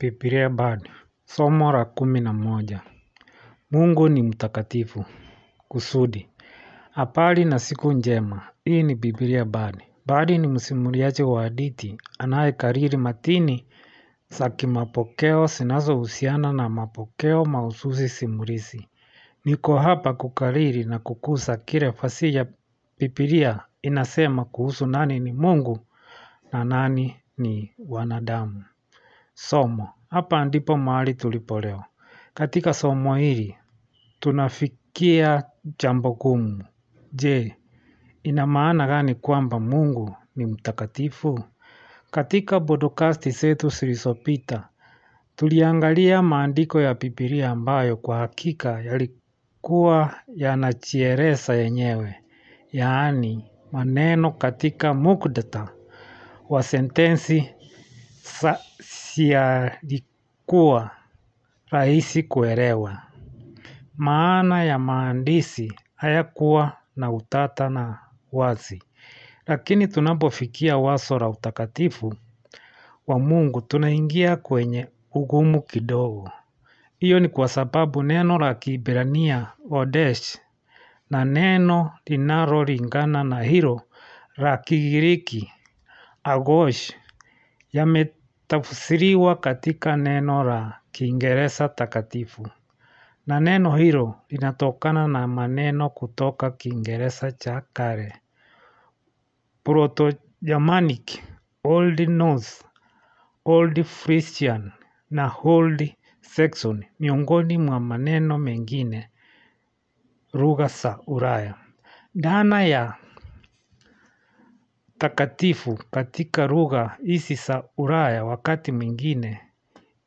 Biblia Bard, somo la kumi na moja. Mungu ni mtakatifu. Kusudi. Habari na siku njema. Hii ni Biblia Bard. Bard ni msimuliaji wa hadithi anayekariri matini za kimapokeo zinazohusiana na mapokeo mahususi simulizi. Niko hapa kukariri na kukuza kile fasihi ya Biblia inasema kuhusu nani ni Mungu na nani ni wanadamu. Somo, hapa ndipo mahali tulipo leo. Katika somo hili, tunafikia jambo gumu. Je, ina maana gani kwamba Mungu ni mtakatifu? Katika podokasti zetu zilizopita, tuliangalia maandiko ya Biblia ambayo kwa hakika yalikuwa yanajieleza yenyewe, yaani maneno katika muktadha wa sentensi yalikuwa rahisi kuelewa. Maana ya maandishi hayakuwa na utata na wazi. Lakini tunapofikia wazo la utakatifu wa Mungu tunaingia kwenye ugumu kidogo. Hiyo ni kwa sababu neno la Kiebrania Kodesh na neno linalolingana na hilo la Kigiriki Agosh yametafsiriwa katika neno la Kiingereza takatifu. Na neno hilo linatokana na maneno kutoka Kiingereza cha kale. Proto-Germanic, Old Norse, Old Frisian na Old Saxon miongoni mwa maneno mengine lugha za ulaya. Dhana ya takatifu katika lugha hizi za ulaya wakati mwingine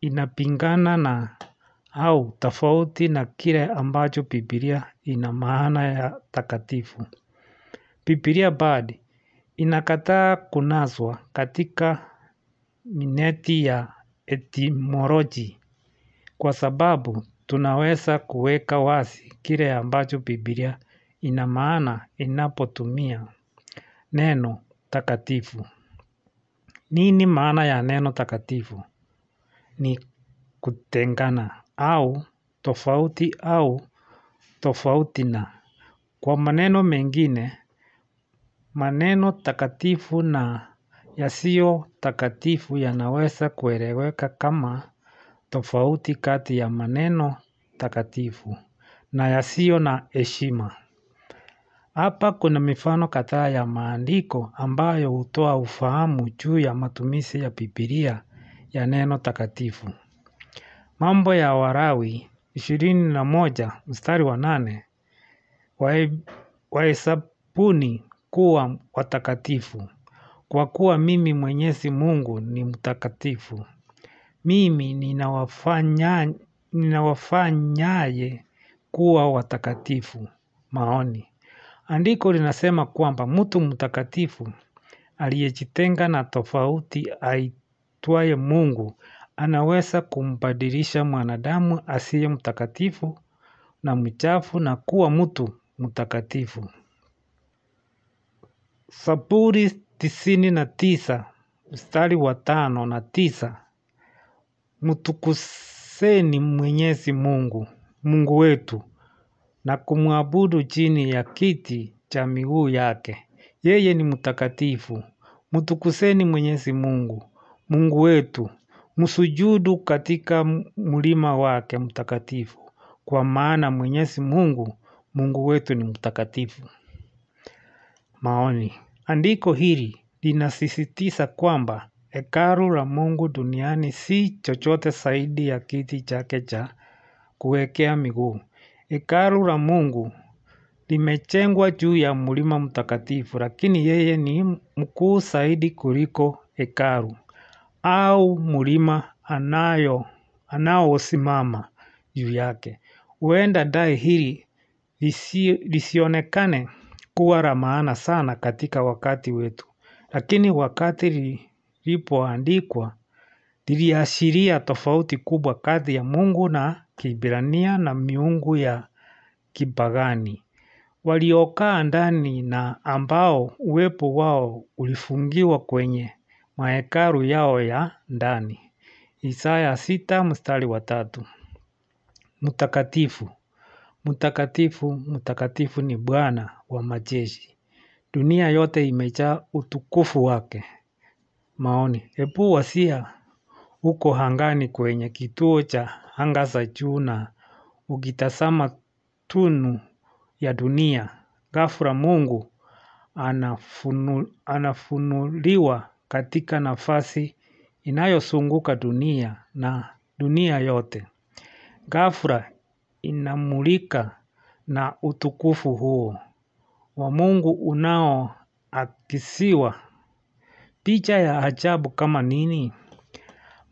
inapingana na au tofauti na kile ambacho Biblia ina maana ya takatifu. Biblia Bard inakataa kunaswa katika mineti ya etimoloji kwa sababu tunaweza kuweka wazi kile ambacho Biblia ina maana inapotumia neno takatifu. Nini maana ya neno takatifu? Ni kutengana au tofauti au tofauti na. Kwa maneno mengine, maneno takatifu na yasiyo takatifu yanaweza kueleweka kama tofauti kati ya maneno takatifu na yasiyo na heshima. Hapa kuna mifano kadhaa ya maandiko ambayo hutoa ufahamu juu ya matumizi ya Biblia ya neno takatifu. Mambo ya Walawi ishirini na moja mstari wa nane wahesabuni kuwa watakatifu kwa kuwa mimi mwenyezi Mungu ni mtakatifu. Mimi ninawafanyaye kuwa watakatifu maoni. Andiko linasema kwamba mtu mtakatifu aliyejitenga na tofauti aitwaye Mungu anaweza kumbadilisha mwanadamu asiye mtakatifu na mchafu na kuwa mtu mtakatifu. Zaburi tisini na tisa mstari wa tano na tisa Mtukuzeni mwenyezi Mungu, Mungu wetu na kumwabudu chini ya kiti cha miguu yake. Yeye ni mtakatifu. Mtukuzeni mwenyezi Mungu, Mungu wetu. Msujudu katika mlima wake mtakatifu. Kwa maana mwenyezi Mungu, Mungu wetu ni mtakatifu. Maoni. Andiko hili linasisitiza kwamba hekalu la Mungu duniani si chochote zaidi ya kiti chake cha kuwekea miguu. Hekalu la Mungu limejengwa juu ya mlima mtakatifu lakini yeye ni mkuu zaidi kuliko hekalu au mlima anaosimama juu yake. Huenda dai hili lisionekane kuwa la maana sana katika wakati wetu. Lakini wakati lilipoandikwa liliashiria tofauti kubwa kati ya Mungu na Kiebrania na miungu ya kipagani. Waliokaa ndani na ambao uwepo wao ulifungiwa kwenye mahekalu yao ya ndani. Isaya sita mstari wa tatu. Mtakatifu, mtakatifu, mtakatifu ni bwana wa majeshi. Dunia yote imejaa utukufu wake. Maoni, hebu wasia uko angani kwenye kituo cha anga za juu na ukitazama tunu ya dunia. Ghafla mungu anafunuliwa katika nafasi inayozunguka dunia na dunia yote. Ghafla inamulika na utukufu huo. Wa mungu unaoakisiwa. Picha ya ajabu kama nini?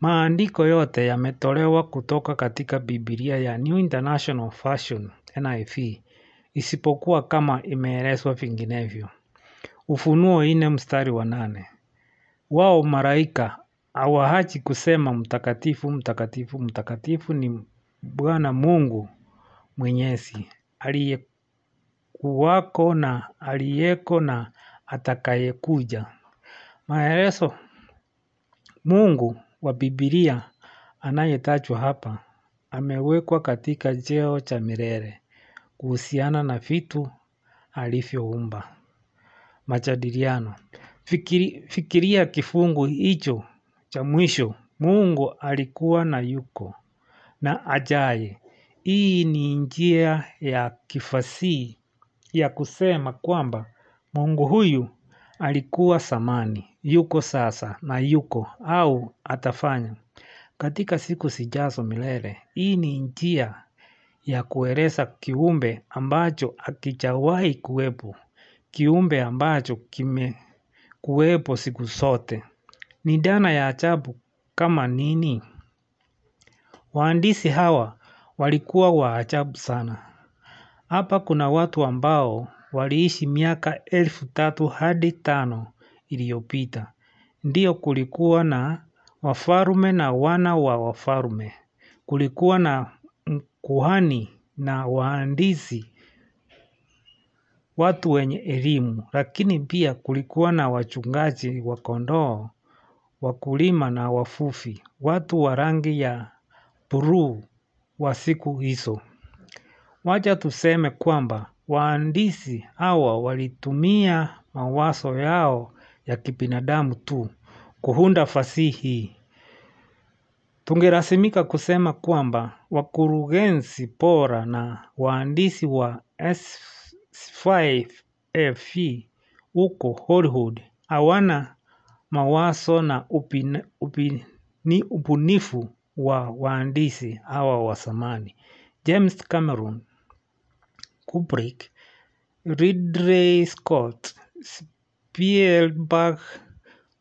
Maandiko yote yametolewa kutoka katika Biblia ya New International Version NIV. Isipokuwa kama imeelezwa vinginevyo. Ufunuo nne mstari wa nane. Wao maraika hawaachi kusema mtakatifu mtakatifu mtakatifu ni bwana mungu mwenyezi. Aliyekuwako na aliyeko na atakayekuja. Maelezo mungu wa Biblia anayetajwa hapa. Amewekwa katika cheo cha milele kuhusiana na vitu alivyoumba. Majadiliano. Fikiria kifungu hicho cha mwisho. Mungu alikuwa na yuko na ajaye. Hii ni njia ya kifasihi ya kusema kwamba mungu huyu alikuwa samani, yuko sasa na yuko au atafanya. Katika siku zijazo milele, hii ni njia ya kueleza kiumbe ambacho hakijawahi kuwepo, kiumbe ambacho kimekuwepo siku zote. Ni dhana ya ajabu kama nini? Waandishi hawa walikuwa wa ajabu sana. Hapa kuna watu ambao waliishi miaka elfu tatu hadi tano iliyopita. Ndiyo kulikuwa na wafalme na wana wa wafalme. Kulikuwa na kuhani na wahandisi watu wenye elimu. Lakini pia kulikuwa na wachungaji wa kondoo, wakulima na wavuvi. Watu wa rangi ya buluu wa siku hizo. Wacha tuseme kwamba waandishi hawa walitumia mawazo yao ya kibinadamu tu kuunda fasihi hii. Tungelazimika kusema kwamba wakurugenzi bora na waandisi wa s5f huko Hollywood hawana mawazo na ubunifu wa waandisi hawa wa zamani. James Cameron, Kubrick, Ridley Scott, Spielberg,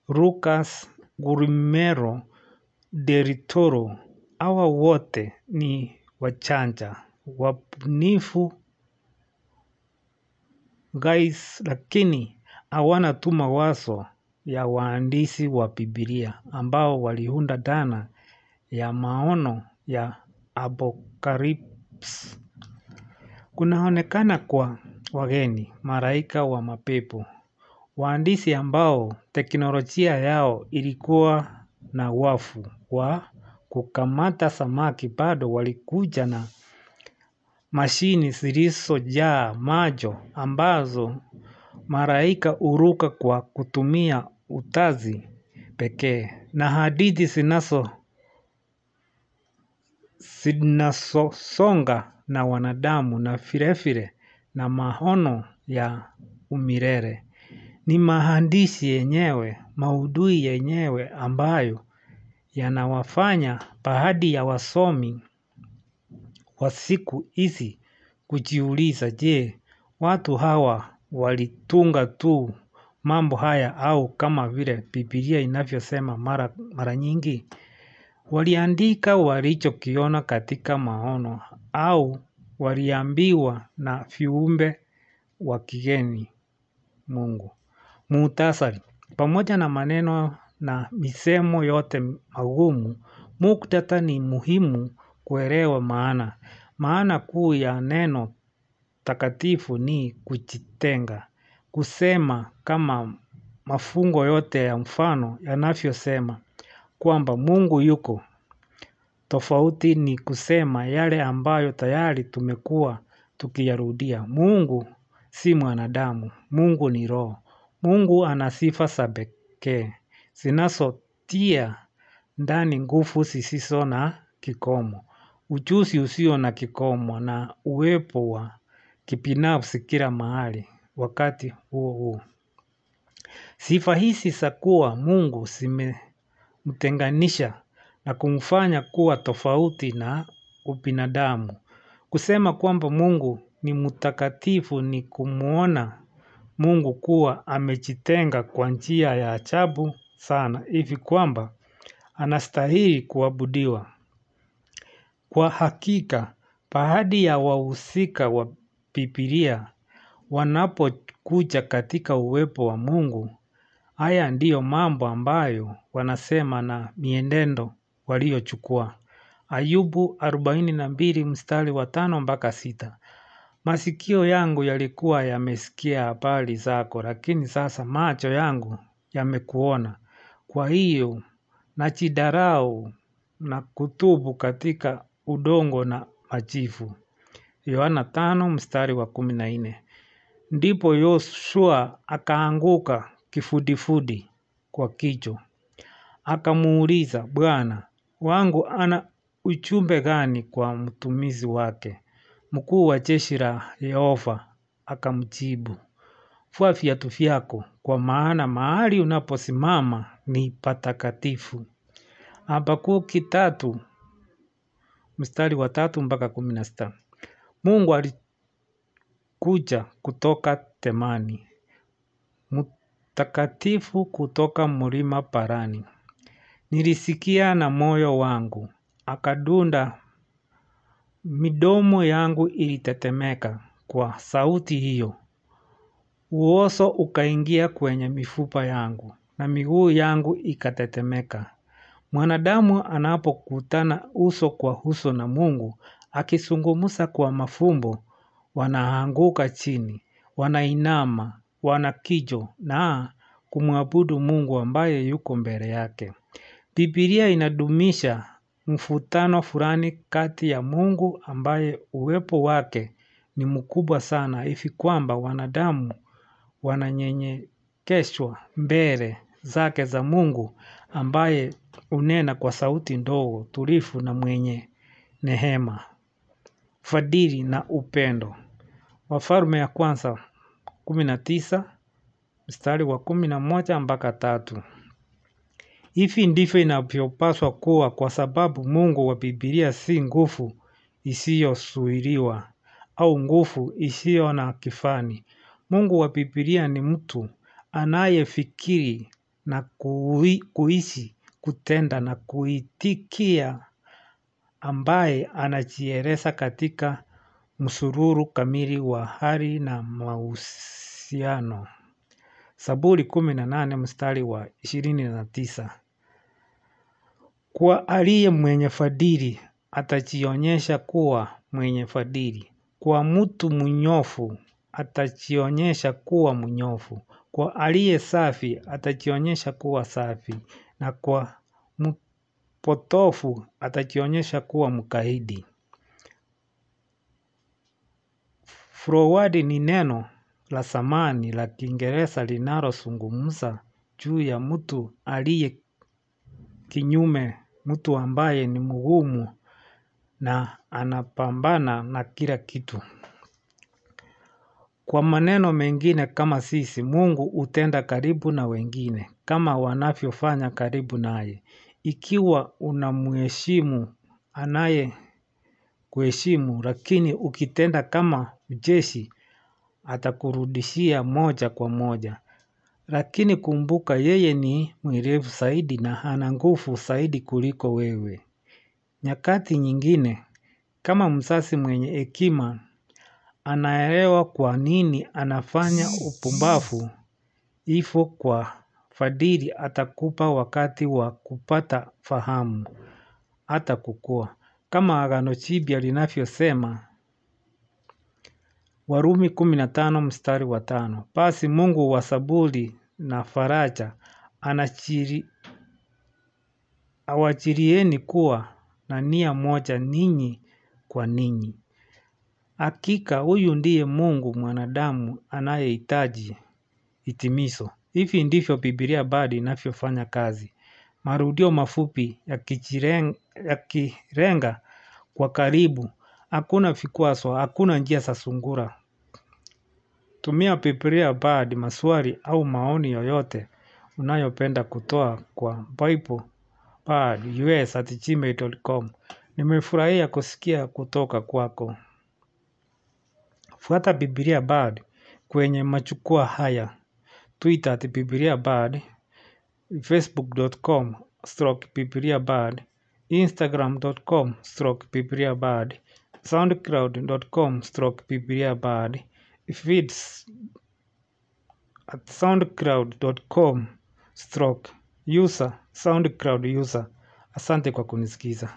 Lucas, Guillermo, Del Toro, hawa wote ni wachanja wabunifu guys lakini hawana tu mawazo ya waandishi wa Biblia ambao waliunda dhana ya maono ya apocalypse. Kunaonekana kwa wageni, malaika wa mapepo, Wahandisi ambao teknolojia yao ilikuwa na wafu wa kukamata samaki bado walikuja na mashini zilizojaa macho ambazo malaika huruka kwa kutumia utazi pekee na hadithi zinazosonga na wanadamu na vilevile na maono ya umilele. Ni maandishi yenyewe, maudhui yenyewe ambayo yanawafanya baadhi ya wasomi wa siku hizi kujiuliza je, watu hawa walitunga tu mambo haya au kama vile Biblia inavyosema mara nyingi. Waliandika walichokiona katika maono au waliambiwa na viumbe wa kigeni mungu. Muhtasari, pamoja na maneno na misemo yote magumu, muktadha ni muhimu kuelewa maana. Maana kuu ya neno takatifu ni kujitenga. Kusema kama mafungo yote ya mfano yanavyosema kwamba mungu yuko tofauti ni kusema yale ambayo tayari tumekuwa tukiyarudia. Mungu si mwanadamu. Mungu ni roho. Mungu ana sifa za pekee. Zinazotia ndani nguvu zisizo na kikomo. Ujuzi usio na kikomo na uwepo wa kibinafsi kila mahali wakati huo huo. Sifa hizi za kuwa mungu zimemtenganisha na kumfanya kuwa tofauti na ubinadamu. Kusema kwamba mungu ni mtakatifu ni kumuona mungu kuwa amejitenga kwa njia ya ajabu sana. Hivi kwamba anastahili kuabudiwa. Kwa hakika, baadhi ya wahusika wa bibilia wanapokuja katika uwepo wa mungu, haya ndiyo mambo ambayo wanasema na mienendo waliochukua. Ayubu arobaini na mbili mstari wa tano mpaka sita. Masikio yangu yalikuwa yamesikia habari zako, lakini sasa macho yangu yamekuona. Kwa hiyo, najidharau na kutubu katika udongo na majivu. Yohana tano mstari wa kumi na nne. Ndipo Yoshua akaanguka kifudifudi kwa kichwa. Akamuuliza bwana wangu ana ujumbe gani kwa mtumizi wake. Mkuu wa jeshi la Yehova akamjibu. Vua viatu vyako kwa maana mahali unaposimama ni patakatifu. Habakuki tatu mstari wa tatu mpaka kumi na sita. Mungu alikuja kutoka temani. Mtakatifu kutoka mlima parani. Nilisikia na moyo wangu. Akadunda midomo yangu ilitetemeka kwa sauti hiyo. Uoso ukaingia kwenye mifupa yangu na miguu yangu ikatetemeka. Mwanadamu anapokutana uso kwa uso na mungu, akizungumza kwa mafumbo, wanaanguka chini, wanainama, wanakijo na kumwabudu mungu ambaye yuko mbele yake. Bibilia inadumisha mvutano fulani kati ya mungu ambaye uwepo wake ni mkubwa sana hivi kwamba wanadamu wananyenyekeshwa mbele zake za mungu ambaye hunena kwa sauti ndogo tulivu na mwenye nehema fadhili na upendo. Wafalme ya kwanza kumi na tisa mstari wa kumi na moja mpaka tatu. Hivi ndivyo inavyopaswa kuwa kwa sababu mungu wa bibilia si nguvu isiyozuiliwa au nguvu isiyo na kifani. Mungu wa bibilia ni mtu anayefikiri na kuishi kutenda na kuitikia ambaye anajieleza katika msururu kamili wa hali na mahusiano. Zaburi kumi na nane mstari wa ishirini na tisa. Kwa aliye mwenye fadhili, atajionyesha kuwa mwenye fadhili. Kwa mtu mnyofu, atajionyesha kuwa mnyofu. Kwa aliye safi, atajionyesha kuwa safi. Na kwa mpotofu, atajionyesha kuwa mkaidi. Forward ni neno la zamani la kiingereza linalozungumza juu ya mtu aliye kinyume, mtu ambaye ni mgumu na anapambana na kila kitu. Kwa maneno mengine kama sisi, mungu hutenda karibu na wengine, kama wanavyofanya karibu naye. Ikiwa unamheshimu anayekuheshimu, lakini ukitenda kama mcheshi, atakurudishia moja kwa moja. Lakini kumbuka yeye ni mwerevu zaidi na ana nguvu zaidi kuliko wewe. Nyakati nyingine, kama mzazi mwenye hekima, anaelewa kwa nini anafanya upumbavu, hivyo kwa fadhili atakupa wakati wa kupata fahamu, hata kukua. Kama agano jipya linavyosema, warumi kumi na tano mstari wa tano. Basi mungu wa saburi na faraja, awajalieni kuwa na nia moja ninyi kwa ninyi. Hakika huyu ndiye mungu mwanadamu anayehitaji hitimizo. Hivi ndivyo Biblia bado inavyofanya kazi. Marudio mafupi yakilenga kwa karibu. Hakuna vikwazo, hakuna njia za sungura. Tumia Biblia bard maswali au maoni yoyote unayopenda kutoa kwa biblebard.us@gmail.com. Nimefurahia kusikia kutoka kwako. Fuata Biblia bard kwenye majukwaa haya. Twitter at Biblia bard, facebook.com stroke Biblia bard, instagram.com stroke Biblia bard, soundcloud.com stroke bibilia bard, feeds at soundcloud.com stroke user soundcloud user. Asante kwa kunisikiza.